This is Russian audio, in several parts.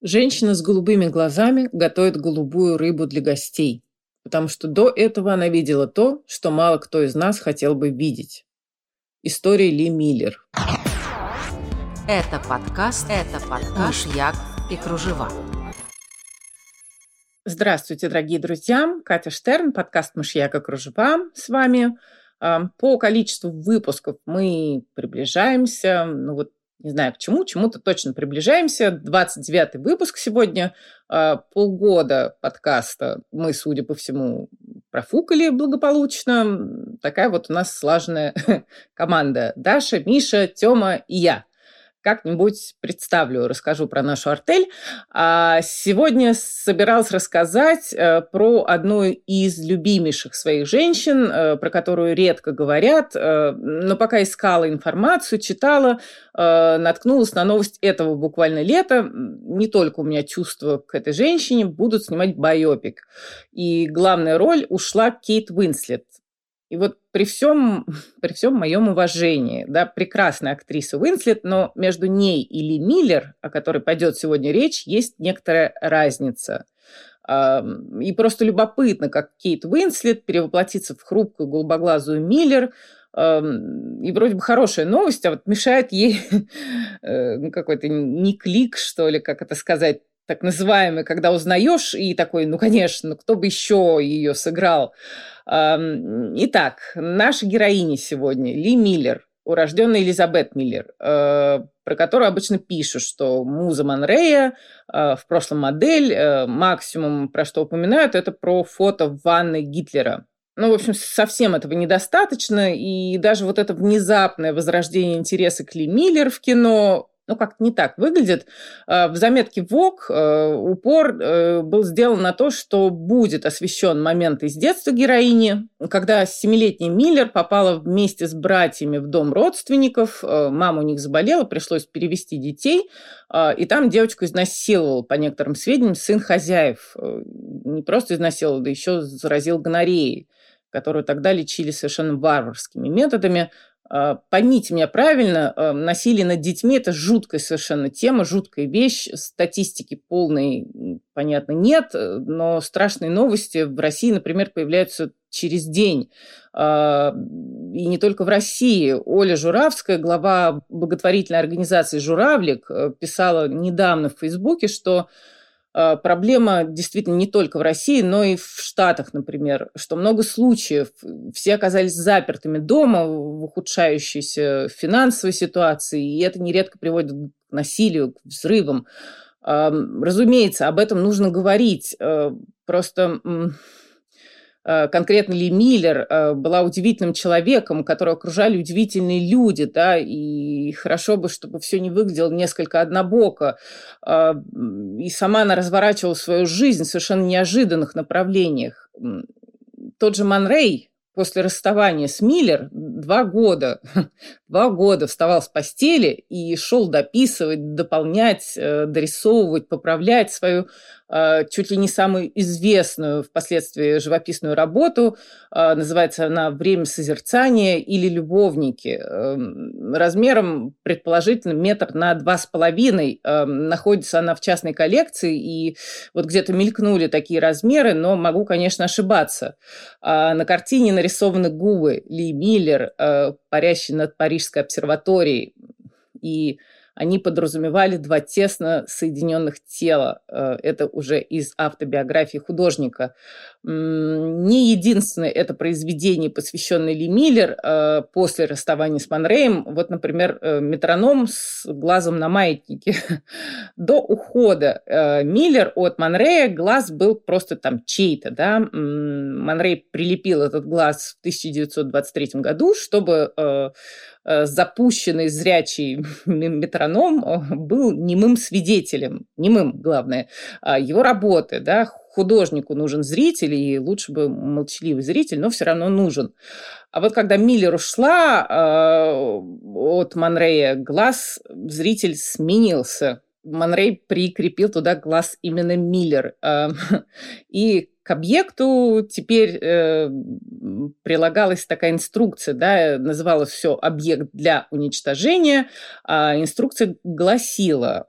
Женщина с голубыми глазами готовит голубую рыбу для гостей, потому что до этого она видела то, что мало кто из нас хотел бы видеть. История Ли Миллер. Это подкаст, это подкаст «Мышьяк и кружева». Здравствуйте, дорогие друзья. Катя Штерн, подкаст «Мышьяк и кружева» с вами. По количеству выпусков мы приближаемся. Ну вот не знаю к чему, чему-то точно приближаемся. 29-й выпуск сегодня, а, полгода подкаста мы, судя по всему, профукали благополучно. Такая вот у нас слаженная команда. Даша, Миша, Тёма и я как-нибудь представлю, расскажу про нашу артель. А сегодня собиралась рассказать э, про одну из любимейших своих женщин, э, про которую редко говорят, э, но пока искала информацию, читала, наткнулась на новость этого буквально лета. Не только у меня чувство к этой женщине, будут снимать байопик. И главная роль ушла Кейт Уинслет. И вот при всем, при всем моем уважении, да, прекрасная актриса Уинслет, но между ней и Ли Миллер, о которой пойдет сегодня речь, есть некоторая разница. И просто любопытно, как Кейт Уинслет перевоплотится в хрупкую голубоглазую Миллер, и вроде бы хорошая новость, а вот мешает ей э, ну, какой-то не клик, что ли, как это сказать, так называемый, когда узнаешь и такой, ну, конечно, кто бы еще ее сыграл. Итак, наша героиня сегодня Ли Миллер, урожденная Элизабет Миллер, э, про которую обычно пишут, что муза Манрея, э, в прошлом модель, э, максимум, про что упоминают, это про фото в ванной Гитлера. Ну, в общем, совсем этого недостаточно, и даже вот это внезапное возрождение интереса к Ли Миллер в кино ну, как-то не так выглядит. А, в заметке ВОК э, упор э, был сделан на то, что будет освещен момент из детства героини, когда семилетний Миллер попала вместе с братьями в дом родственников, э, мама у них заболела, пришлось перевести детей, и там девочку изнасиловал, по некоторым сведениям, сын хозяев. Не просто изнасиловал, да еще заразил гонореей которую тогда лечили совершенно варварскими методами. А, поймите меня правильно, а, насилие над детьми – это жуткая совершенно тема, жуткая вещь. Статистики полной, понятно, нет, но страшные новости в России, например, появляются через день. А, и не только в России. Оля Журавская, глава благотворительной организации «Журавлик», писала недавно в Фейсбуке, что проблема действительно не только в России, но и в Штатах, например, что много случаев все оказались запертыми дома в ухудшающейся финансовой ситуации, и это нередко приводит к насилию, к взрывам. Разумеется, об этом нужно говорить. А, просто Э, конкретно Ли Миллер э, была удивительным человеком, которого окружали удивительные люди, да, и хорошо бы, чтобы все не выглядело несколько однобоко. Э, и сама она разворачивала свою жизнь в совершенно неожиданных направлениях. Тот же Ман Рей, после расставания с Миллер два года, два года вставал с постели и шел дописывать, дополнять, э, дорисовывать, поправлять свою э, чуть ли не самую известную впоследствии живописную работу. Э, называется она «Время созерцания» или «Любовники». Эм, размером, предположительно, метр на два с половиной. Эм, находится она в частной коллекции, и вот где-то мелькнули такие размеры, но могу, конечно, ошибаться. На картине нарисованы губы Ли Миллер, парящий над Парижской обсерваторией. И они подразумевали два тесно соединенных тела. Э, это уже из автобиографии художника. Не единственное это произведение, посвященное Ли Миллер э, после расставания с Манреем. Вот, например, э, метроном с глазом на маятнике. До ухода Миллер от Манрея глаз был просто там чей-то. Да? Манрей прилепил этот глаз в 1923 году, чтобы запущенный зрячий метроном э, был немым свидетелем, немым, главное, а, его работы, да, художнику нужен зритель, и лучше бы молчаливый зритель, но все равно нужен. А вот когда Миллер ушла э, от Манрея, глаз зритель сменился. Манрей прикрепил туда глаз именно Миллер. Э, и к объекту теперь э, прилагалась такая инструкция, да, называлась все объект для уничтожения, а инструкция гласила,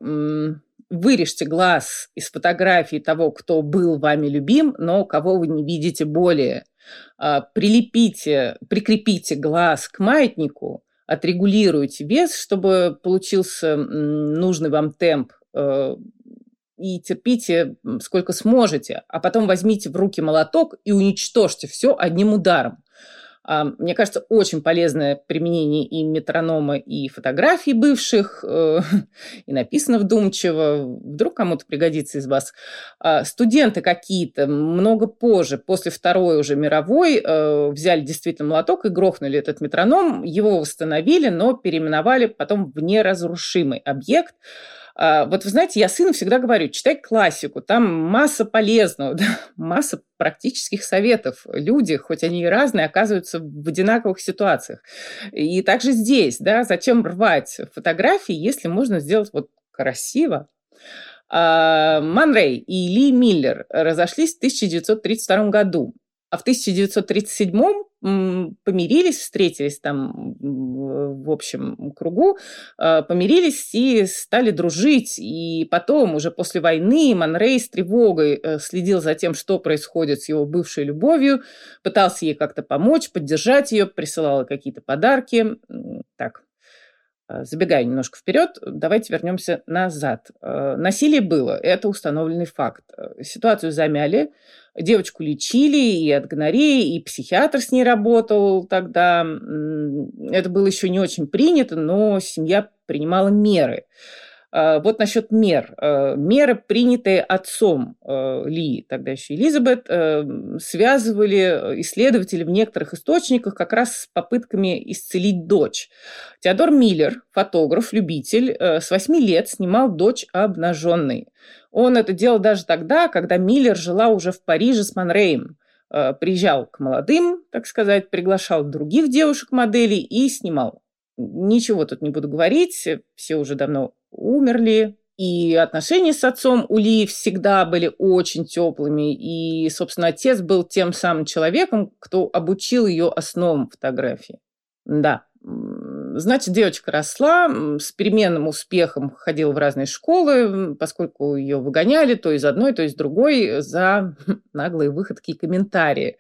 вырежьте глаз из фотографии того, кто был вами любим, но кого вы не видите более. А, прилепите, прикрепите глаз к маятнику, отрегулируйте вес, чтобы получился нужный вам темп э, и терпите сколько сможете, а потом возьмите в руки молоток и уничтожьте все одним ударом. А, мне кажется, очень полезное применение и метронома, и фотографий бывших, э, и написано вдумчиво. Вдруг кому-то пригодится из вас. А, студенты какие-то много позже, после Второй уже мировой, э, взяли действительно молоток и грохнули этот метроном. Его восстановили, но переименовали потом в неразрушимый объект – вот вы знаете, я сыну всегда говорю, читай классику, там масса полезного, да, масса практических советов. Люди, хоть они и разные, оказываются в одинаковых ситуациях. И также здесь, да, зачем рвать фотографии, если можно сделать вот красиво, а, Манрей и Ли Миллер разошлись в 1932 году. А в 1937 помирились, встретились там в общем кругу, а, помирились и стали дружить. И потом, уже после войны, Манрей с тревогой э, следил за тем, что происходит с его бывшей любовью, пытался ей как-то помочь, поддержать ее, присылал какие-то подарки. Так, забегая немножко вперед, давайте вернемся назад. А, насилие было, это установленный факт. А, ситуацию замяли, девочку лечили и от гонореи, и психиатр с ней работал тогда. Это было еще не очень принято, но семья принимала меры. А, вот насчет мер. А, меры, принятые отцом а, Ли, тогда еще Элизабет, связывали исследователи в некоторых источниках как раз с попытками исцелить дочь. Теодор Миллер, фотограф, любитель, с 8 лет снимал дочь обнаженной. Он это делал даже тогда, когда Миллер жила уже в Париже с Манреем приезжал к молодым, так сказать, приглашал других девушек-моделей и снимал. Ничего тут не буду говорить, все уже давно умерли, и отношения с отцом у Ли всегда были очень теплыми. И, собственно, отец был тем самым человеком, кто обучил ее основам фотографии. Да, Значит, девочка росла, с переменным успехом ходила в разные школы, поскольку ее выгоняли то из одной, то из другой за наглые выходки и комментарии.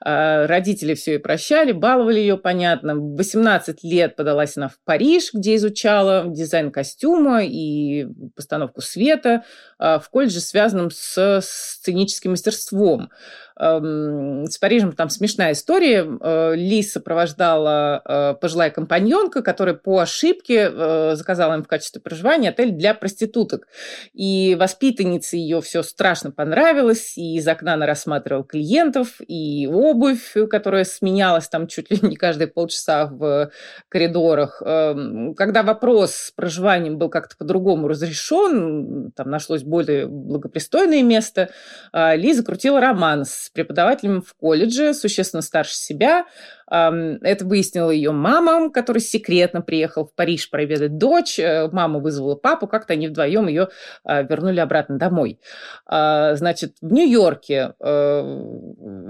А, родители все и прощали, баловали ее, понятно. В 18 лет подалась она в Париж, где изучала дизайн костюма и постановку света а, в колледже, связанном с сценическим мастерством. С Парижем там смешная история. Э, Ли сопровождала э, пожилая компаньонка, которая по ошибке э, заказала им в качестве проживания отель для проституток. И воспитаннице ее все страшно понравилось, и из окна она рассматривала клиентов, и обувь, которая сменялась там чуть ли не каждые полчаса в коридорах. Эм, когда вопрос с проживанием был как-то по-другому разрешен, там нашлось более благопристойное место, Ли закрутила роман с с преподавателем в колледже, существенно старше себя. Это выяснила ее мама, который секретно приехал в Париж проведать дочь. Э, мама вызвала папу, как-то они вдвоем ее а, вернули обратно домой. А, значит, в Нью-Йорке э,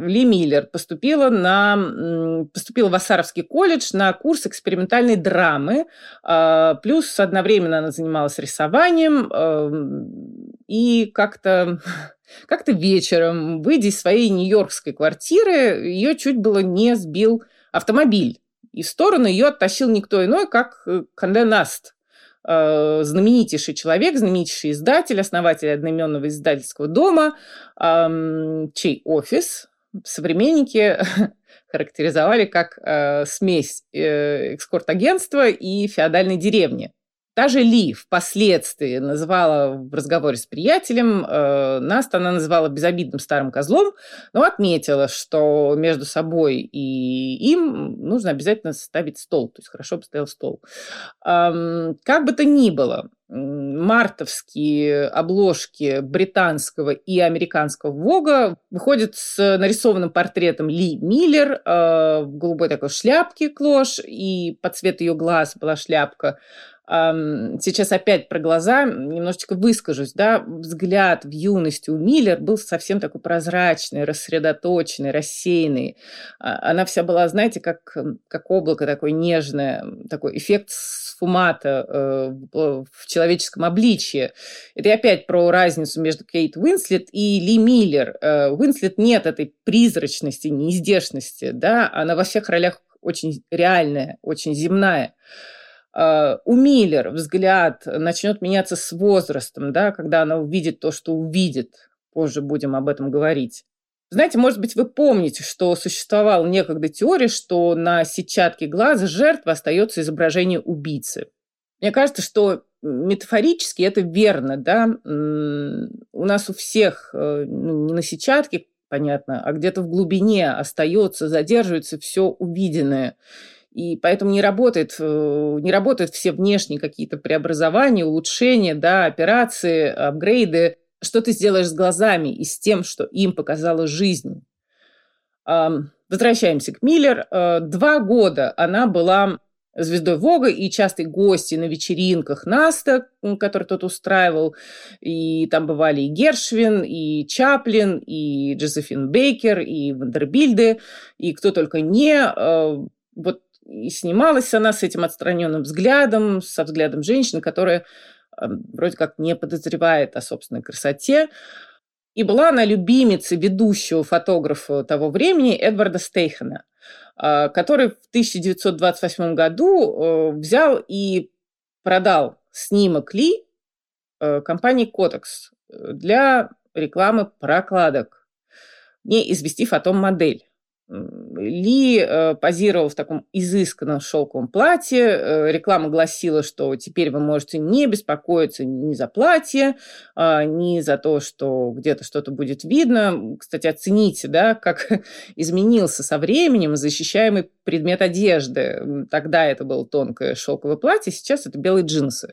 Ли Миллер поступила, на, поступила в Асаровский колледж на курс экспериментальной драмы. А, плюс одновременно она занималась рисованием и как-то как-то вечером, выйдя из своей нью-йоркской квартиры, ее чуть было не сбил автомобиль. И в сторону ее оттащил никто иной, как э, Канде Наст, э, знаменитейший человек, знаменитейший издатель, основатель одноименного издательского дома, чей офис современники характеризовали как э, смесь экскорт-агентства и феодальной деревни. Даже Ли впоследствии называла в разговоре с приятелем, э, Наст она называла безобидным старым козлом, но отметила, что между собой и им нужно обязательно ставить стол, то есть хорошо бы стоял стол. Эм, как бы то ни было, мартовские обложки британского и американского Вога выходят с нарисованным портретом Ли Миллер э, в голубой такой шляпке клош, и под цвет ее глаз была шляпка сейчас опять про глаза немножечко выскажусь, да, взгляд в юности у Миллер был совсем такой прозрачный, рассредоточенный, рассеянный. А, она вся была, знаете, как, как облако такое нежное, такой эффект сфумата э, в человеческом обличье. Это опять про разницу между Кейт Уинслет и Ли Миллер. Э, Уинслет нет этой призрачности, неиздешности, да, она во всех ролях очень реальная, очень земная. Э, у Миллер взгляд начнет меняться с возрастом, да, когда она увидит то, что увидит. Позже будем об этом говорить. Знаете, может быть, вы помните, что существовала некогда теория, что на сетчатке глаза жертвы остается изображение убийцы. Мне кажется, что метафорически это верно, да. У нас у всех э, ну, не на сетчатке, понятно, а где-то в глубине остается, задерживается все увиденное. И поэтому не работает, э, не работают все внешние какие-то преобразования, улучшения, да, операции, апгрейды что ты сделаешь с глазами и с тем, что им показала жизнь. Возвращаемся к Миллер. Э, два года она была звездой Вога и частой гостьей на вечеринках Наста, который тот устраивал. И там бывали и Гершвин, и Чаплин, и Джозефин Бейкер, и Вандербильды, и кто только не. Э, вот и снималась она с этим отстраненным взглядом, со взглядом женщины, которая вроде как не подозревает о собственной красоте. И была она любимицей ведущего фотографа того времени Эдварда Стейхена, который в 1928 году э, взял и продал снимок Ли э, компании Kotex для рекламы прокладок, не известив о том модель. Ли э, позировал в таком изысканном шелковом платье. Э, реклама гласила, что теперь вы можете не беспокоиться ни за платье, э, ни за то, что где-то что-то будет видно. Кстати, оцените, да, как изменился со временем защищаемый предмет одежды. Тогда это было тонкое шелковое платье, сейчас это белые джинсы.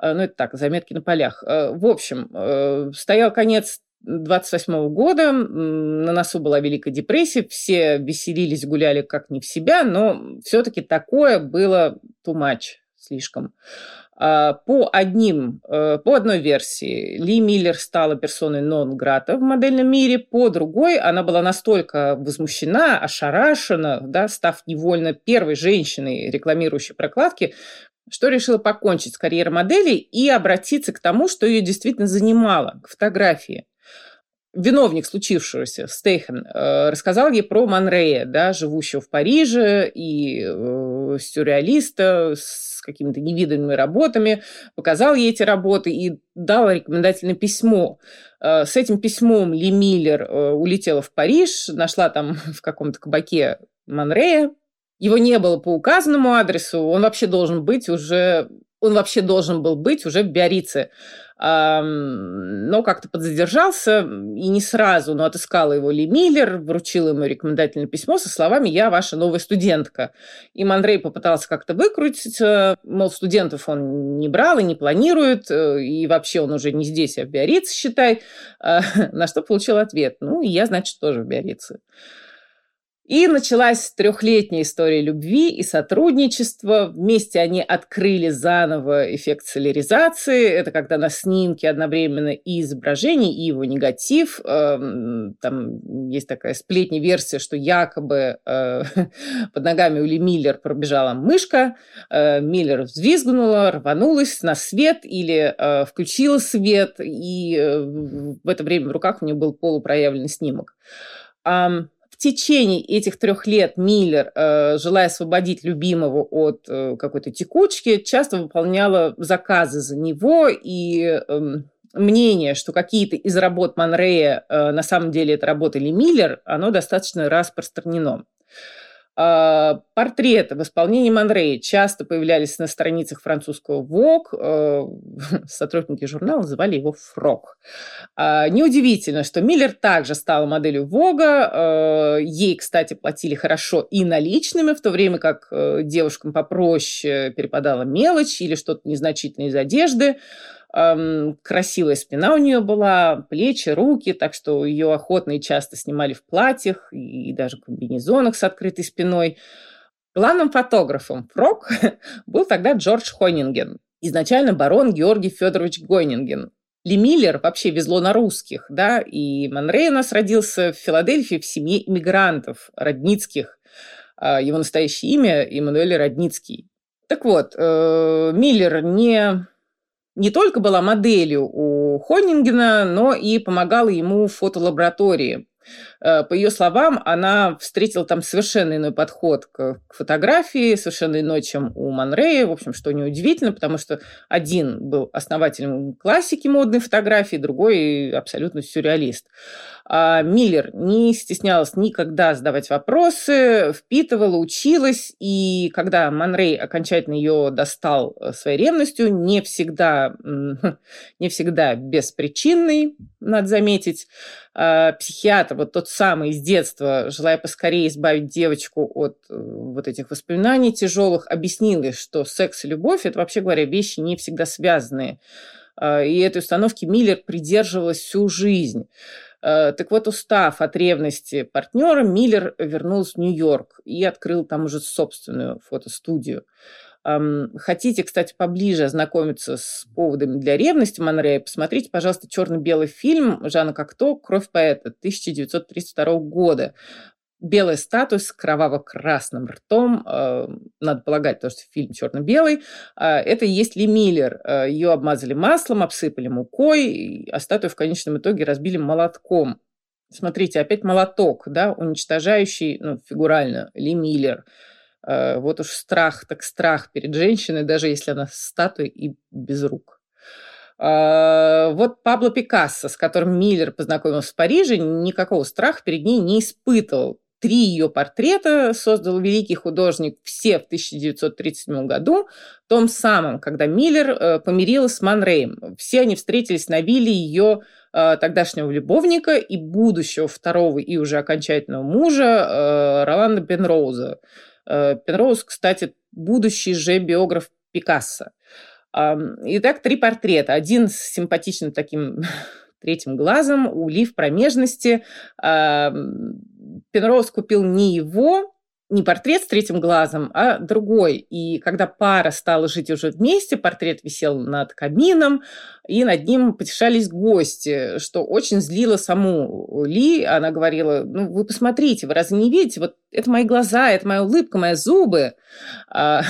Э, ну, это так, заметки на полях. В общем, стоял конец 28 года, на носу была Великая депрессия, все веселились, гуляли как не в себя, но все-таки такое было too much, слишком. А, по, одним, э, по одной версии Ли Миллер стала персоной нон-грата в модельном мире, по другой она была настолько возмущена, ошарашена, да, став невольно первой женщиной, рекламирующей прокладки, что решила покончить с карьерой модели и обратиться к тому, что ее действительно занимало, к фотографии виновник случившегося, Стейхен, э, рассказал ей про Манрея, да, живущего в Париже и э, сюрреалиста с какими-то невиданными работами, показал ей эти работы и дал рекомендательное письмо. Э, с этим письмом Ли Миллер э, улетела в Париж, нашла там в каком-то кабаке Манрея. Его не было по указанному адресу, он вообще должен быть уже он вообще должен был быть уже в Биорице но как-то подзадержался и не сразу, но отыскала его Ли Миллер, вручила ему рекомендательное письмо со словами «Я ваша новая студентка». И Андрей попытался как-то выкрутиться, мол, студентов он не брал и не планирует, э, и вообще он уже не здесь, а в Биорице, считай, а, на что получил ответ «Ну, я, значит, тоже в Биорице». И началась трехлетняя история любви и сотрудничества. Вместе они открыли заново эффект соляризации. Это когда на снимке одновременно и изображение, и его негатив. Эм, там есть такая сплетня версия, что якобы э, под ногами у Ли Миллер пробежала мышка. Э, Миллер взвизгнула, рванулась на свет или э, включила свет, и в это время в руках у нее был полупроявленный снимок течение этих трех лет Миллер, э, желая освободить любимого от э, какой-то текучки, часто выполняла заказы за него и эм, мнение, что какие-то из работ Манрея э, на самом деле это работали Миллер, оно достаточно распространено. А, портреты в исполнении Манрея часто появлялись на страницах французского Vogue. Э, сотрудники журнала называли его «Фрок». А, неудивительно, что Миллер также стала моделью Вога. Э, ей, кстати, платили хорошо и наличными, в то время как э, девушкам попроще перепадала мелочь или что-то незначительное из одежды эм, красивая спина у нее была, плечи, руки, так что ее охотно и часто снимали в платьях и даже комбинезонах с открытой спиной. Главным фотографом Фрок был тогда Джордж Хойнинген, изначально барон Георгий Федорович Гойнинген. Ли Миллер вообще везло на русских, да, и Манрей у нас родился в Филадельфии в семье иммигрантов, родницких. А, его настоящее имя Эммануэль Родницкий. Так вот, э, Миллер не не только была моделью у Хонингена, но и помогала ему в фотолаборатории. Э, по ее словам, она встретила там совершенно иной подход к, к фотографии, совершенно иной, чем у Манрея, в общем, что неудивительно, потому что один был основателем классики модной фотографии, другой абсолютно сюрреалист. А Миллер не стеснялась никогда задавать вопросы, впитывала, училась, и когда Манрей окончательно ее достал э, своей ревностью, не всегда, не всегда беспричинный, надо заметить, а психиатр, вот тот самый из детства, желая поскорее избавить девочку от э, вот этих воспоминаний тяжелых, объяснил ей, что секс и любовь – это, вообще говоря, вещи не всегда связанные. А, и этой установки Миллер придерживалась всю жизнь. Э, так вот, устав от ревности партнера, Миллер вернулся в Нью-Йорк и открыл там уже собственную фотостудию. Хотите, кстати, поближе ознакомиться с поводами для ревности Монрея, посмотрите, пожалуйста, черно-белый фильм Жана Кокто «Кровь поэта» 1932 года белый статус с кроваво-красным ртом, э, надо полагать, потому что фильм черно-белый, э, это и есть Ли Миллер. Э, Ее обмазали маслом, обсыпали мукой, а статую в конечном итоге разбили молотком. Смотрите, опять молоток, да, уничтожающий, ну, фигурально, Ли Миллер. Вот уж страх, так страх перед женщиной, даже если она статуя и без рук. Вот Пабло Пикассо, с которым Миллер познакомился в Париже, никакого страха перед ней не испытывал. Три ее портрета создал великий художник все в 1937 году, том самом, когда Миллер э, помирилась с Манреем. Все они встретились на вилле ее э, тогдашнего любовника и будущего второго и уже окончательного мужа э, Роланда Пенроуза. Э, Пенроуз, кстати, будущий же биограф Пикассо. Э, итак, три портрета. Один с симпатичным таким третьим глазом, у Лив промежности. Э, Пенроуз купил не его, не портрет с третьим глазом, а другой. И когда пара стала жить уже вместе, портрет висел над камином, и над ним потешались гости, что очень злило саму Ли. Она говорила, ну, вы посмотрите, вы разве не видите? Вот это мои глаза, это моя улыбка, мои зубы. А,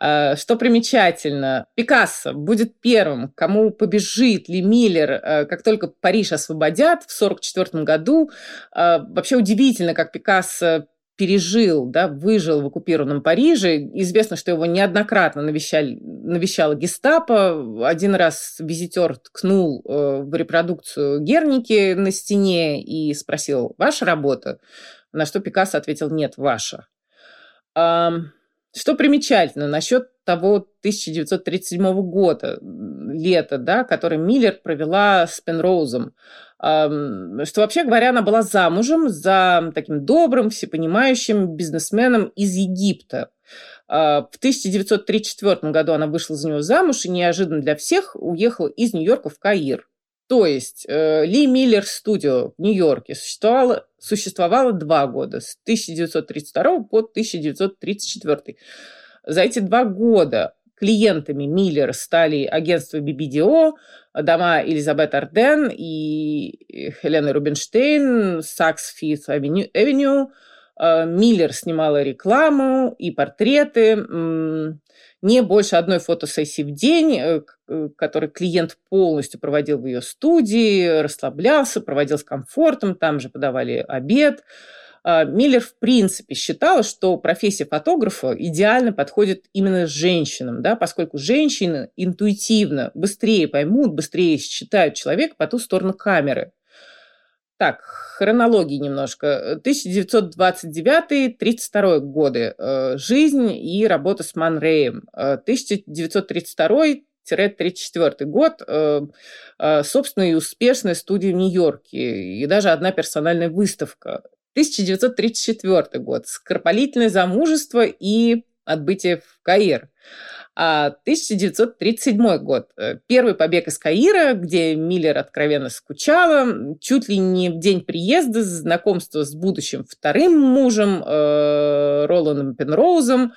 а, что примечательно, Пикассо будет первым, кому побежит Ли Миллер, э, как только Париж освободят в 1944 году. А, вообще удивительно, как Пикассо пережил, да, выжил в оккупированном Париже. Известно, что его неоднократно навещали, навещала гестапо. Один раз визитер ткнул э, в репродукцию Герники на стене и спросил, ваша работа? На что Пикассо ответил, нет, ваша. Что примечательно насчет того 1937 года, лета, да, который Миллер провела с Пенроузом, что, вообще говоря, она была замужем за таким добрым, всепонимающим бизнесменом из Египта. А, в 1934 году она вышла за него замуж и неожиданно для всех уехала из Нью-Йорка в Каир. То есть э, Ли Миллер студио в Нью-Йорке существовало, существовало два года, с 1932 по 1934. За эти два года клиентами Миллер стали агентство BBDO, дома Элизабет Арден и Хелены Рубинштейн, Сакс Фифth Авеню. Миллер снимала рекламу и портреты не больше одной фотосессии в день, э, э, который клиент полностью проводил в ее студии, расслаблялся, проводил с комфортом, там же подавали обед. А, Миллер, в принципе, считала, что профессия фотографа идеально подходит именно женщинам, да, поскольку женщины интуитивно быстрее поймут, быстрее считают человека по ту сторону камеры. Так, хронологии немножко. 1929-32 годы. Э, жизнь и работа с Манреем. 1932 1934 год, э, э, собственно, и успешная студия в Нью-Йорке, и даже одна персональная выставка. 1934 год, скоропалительное замужество и отбытие в Каир. 1937 а, год. Э, первый побег из Каира, где Миллер откровенно скучала. Чуть ли не в день приезда знакомство с будущим вторым мужем э, Роландом Пенроузом.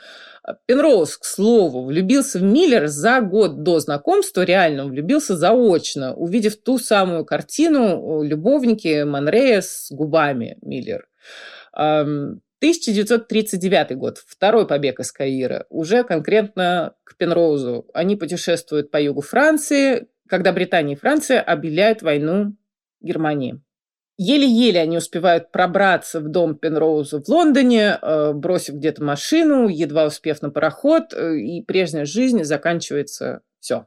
Пенроуз, к слову, влюбился в Миллер за год до знакомства, реально влюбился заочно, увидев ту самую картину любовники Монрея с губами Миллер. 1939 год, второй побег из Каира, уже конкретно к Пенроузу. Они путешествуют по югу Франции, когда Британия и Франция объявляют войну Германии. Еле-еле они успевают пробраться в дом Пенроуза в Лондоне, э, бросив где-то машину, едва успев на пароход, э, и прежняя жизнь заканчивается все.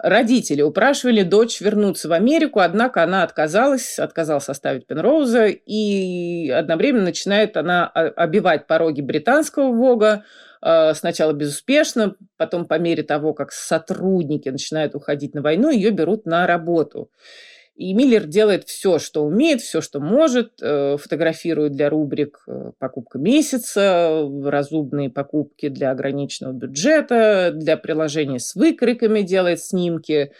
Родители упрашивали дочь вернуться в Америку, однако она отказалась, отказалась оставить Пенроуза, и одновременно начинает она обивать пороги британского ВОГа, э, сначала безуспешно, потом по мере того, как сотрудники начинают уходить на войну, ее берут на работу. И Миллер делает все, что умеет, все, что может, э, фотографирует для рубрик э, «Покупка месяца», разумные покупки для ограниченного бюджета, для приложения с выкриками делает снимки.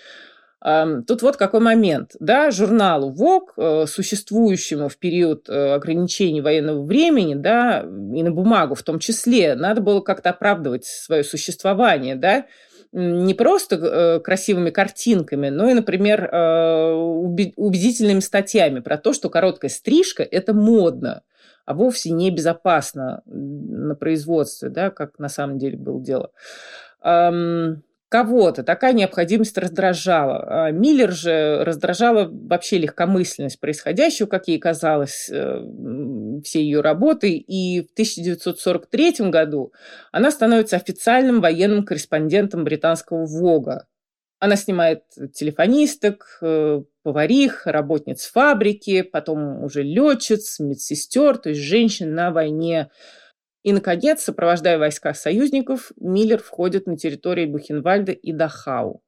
Тут вот какой момент. Да, журналу Vogue, э, существующему в период ограничений военного времени, да, и на бумагу в том числе, надо было как-то оправдывать свое существование, да, не просто э, красивыми картинками, но и, например, э, убедительными статьями про то, что короткая стрижка – это модно, а вовсе не безопасно на производстве, да, как на самом деле было дело кого-то такая необходимость раздражала. А Миллер же раздражала вообще легкомысленность происходящего, как ей казалось, э, всей ее работы. И в 1943 году она становится официальным военным корреспондентом британского ВОГа. Она снимает телефонисток, э, поварих, работниц фабрики, потом уже летчиц, медсестер, то есть женщин на войне и, наконец, сопровождая войска союзников, Миллер входит на территорию Бухенвальда и Дахау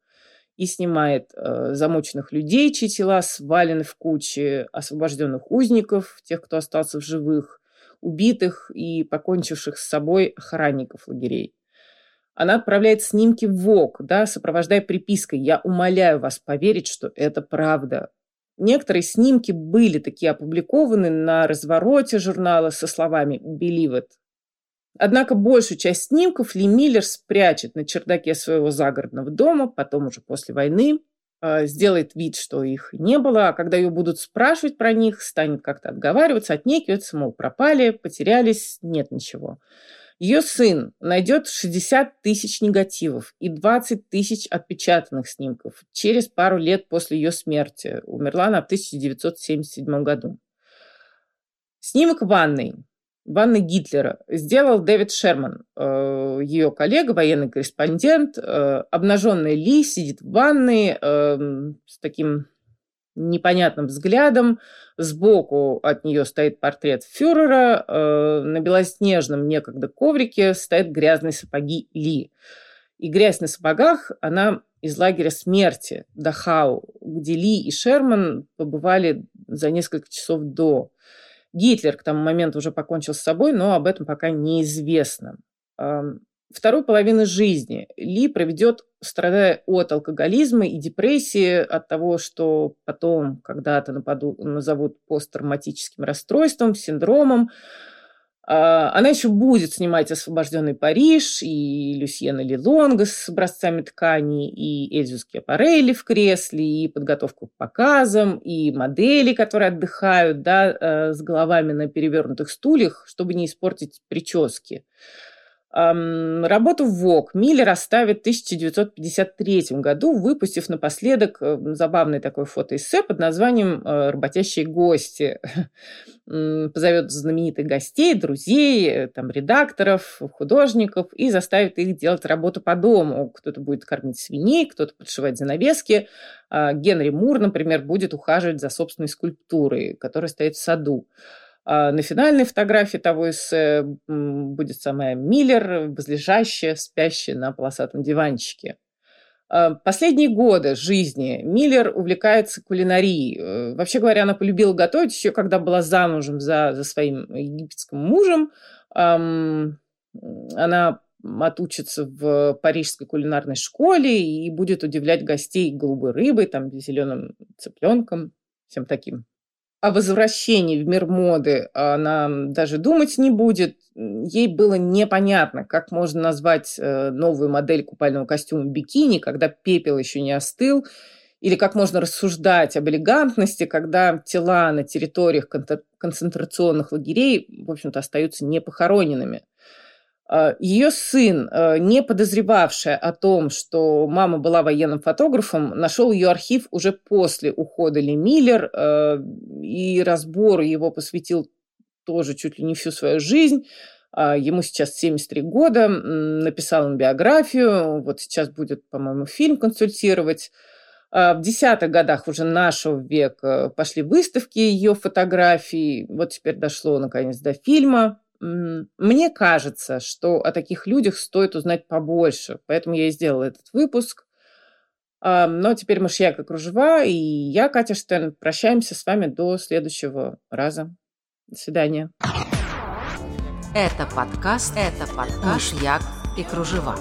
и снимает э, замученных людей, чьи тела свалены в кучи, освобожденных узников, тех, кто остался в живых, убитых и покончивших с собой охранников лагерей. Она отправляет снимки в ВОК, да, сопровождая припиской «Я умоляю вас поверить, что это правда». Некоторые снимки были такие опубликованы на развороте журнала со словами «Believe it», Однако большую часть снимков Ли Миллер спрячет на чердаке своего загородного дома, потом уже после войны, а, сделает вид, что их не было, а когда ее будут спрашивать про них, станет как-то отговариваться, отнекиваться, мол, пропали, потерялись, нет ничего. Ее сын найдет 60 тысяч негативов и 20 тысяч отпечатанных снимков через пару лет после ее смерти. Умерла она в 1977 году. Снимок ванной ванны Гитлера сделал Дэвид Шерман, э, ее коллега, военный корреспондент. Э, обнаженная Ли сидит в ванной э, с таким непонятным взглядом. Сбоку от нее стоит портрет фюрера. На белоснежном некогда коврике стоят грязные сапоги Ли. И грязь на сапогах, она из лагеря смерти Дахау, где Ли и Шерман побывали за несколько часов до. Гитлер к тому моменту уже покончил с собой, но об этом пока неизвестно. Вторую половину жизни Ли проведет, страдая от алкоголизма и депрессии, от того, что потом когда-то назовут посттравматическим расстройством, синдромом, она еще будет снимать «Освобожденный Париж» и Люсьена Лилонга с образцами тканей, и Эльзу Скиапарелли в кресле, и подготовку к показам, и модели, которые отдыхают да, э, с головами на перевернутых стульях, чтобы не испортить прически. Работу в ВОК Миллер оставит в 1953 году, выпустив напоследок э, забавный такой фотоэссе под названием э, «Работящие гости». Позовет знаменитых гостей, друзей, э, там, редакторов, художников и заставит их делать работу по дому. Кто-то будет кормить свиней, кто-то подшивать занавески. А Генри Мур, например, будет ухаживать за собственной скульптурой, которая стоит в саду. А на финальной фотографии того эссе будет самая Миллер, возлежащая, спящая на полосатом диванчике. А, последние годы жизни Миллер увлекается кулинарией. Э, вообще говоря, она полюбила готовить еще когда была замужем за, за своим египетским мужем. Она отучится в парижской кулинарной школе и будет удивлять гостей голубой рыбой, там, зеленым цыпленком, всем таким о возвращении в мир моды она даже думать не будет. Ей было непонятно, как можно назвать э, новую модель купального костюма бикини, когда пепел еще не остыл, или как можно рассуждать об элегантности, когда тела на территориях концентрационных лагерей, в общем-то, остаются непохороненными. А, Ее сын, а, не подозревавший о том, что мама была военным фотографом, нашел ее архив уже после ухода Ли Миллер а, и разбору его посвятил тоже чуть ли не всю свою жизнь. Ему сейчас 73 года, написал им биографию, вот сейчас будет, по-моему, фильм консультировать. В десятых годах уже нашего века пошли выставки ее фотографий. Вот теперь дошло, наконец, до фильма мне кажется, что о таких людях стоит узнать побольше, поэтому я и сделала этот выпуск. Но теперь мышьяк и кружева, и я, Катя Штерн, прощаемся с вами до следующего раза. До свидания. Это подкаст, это подкаст «Мышьяк и кружева».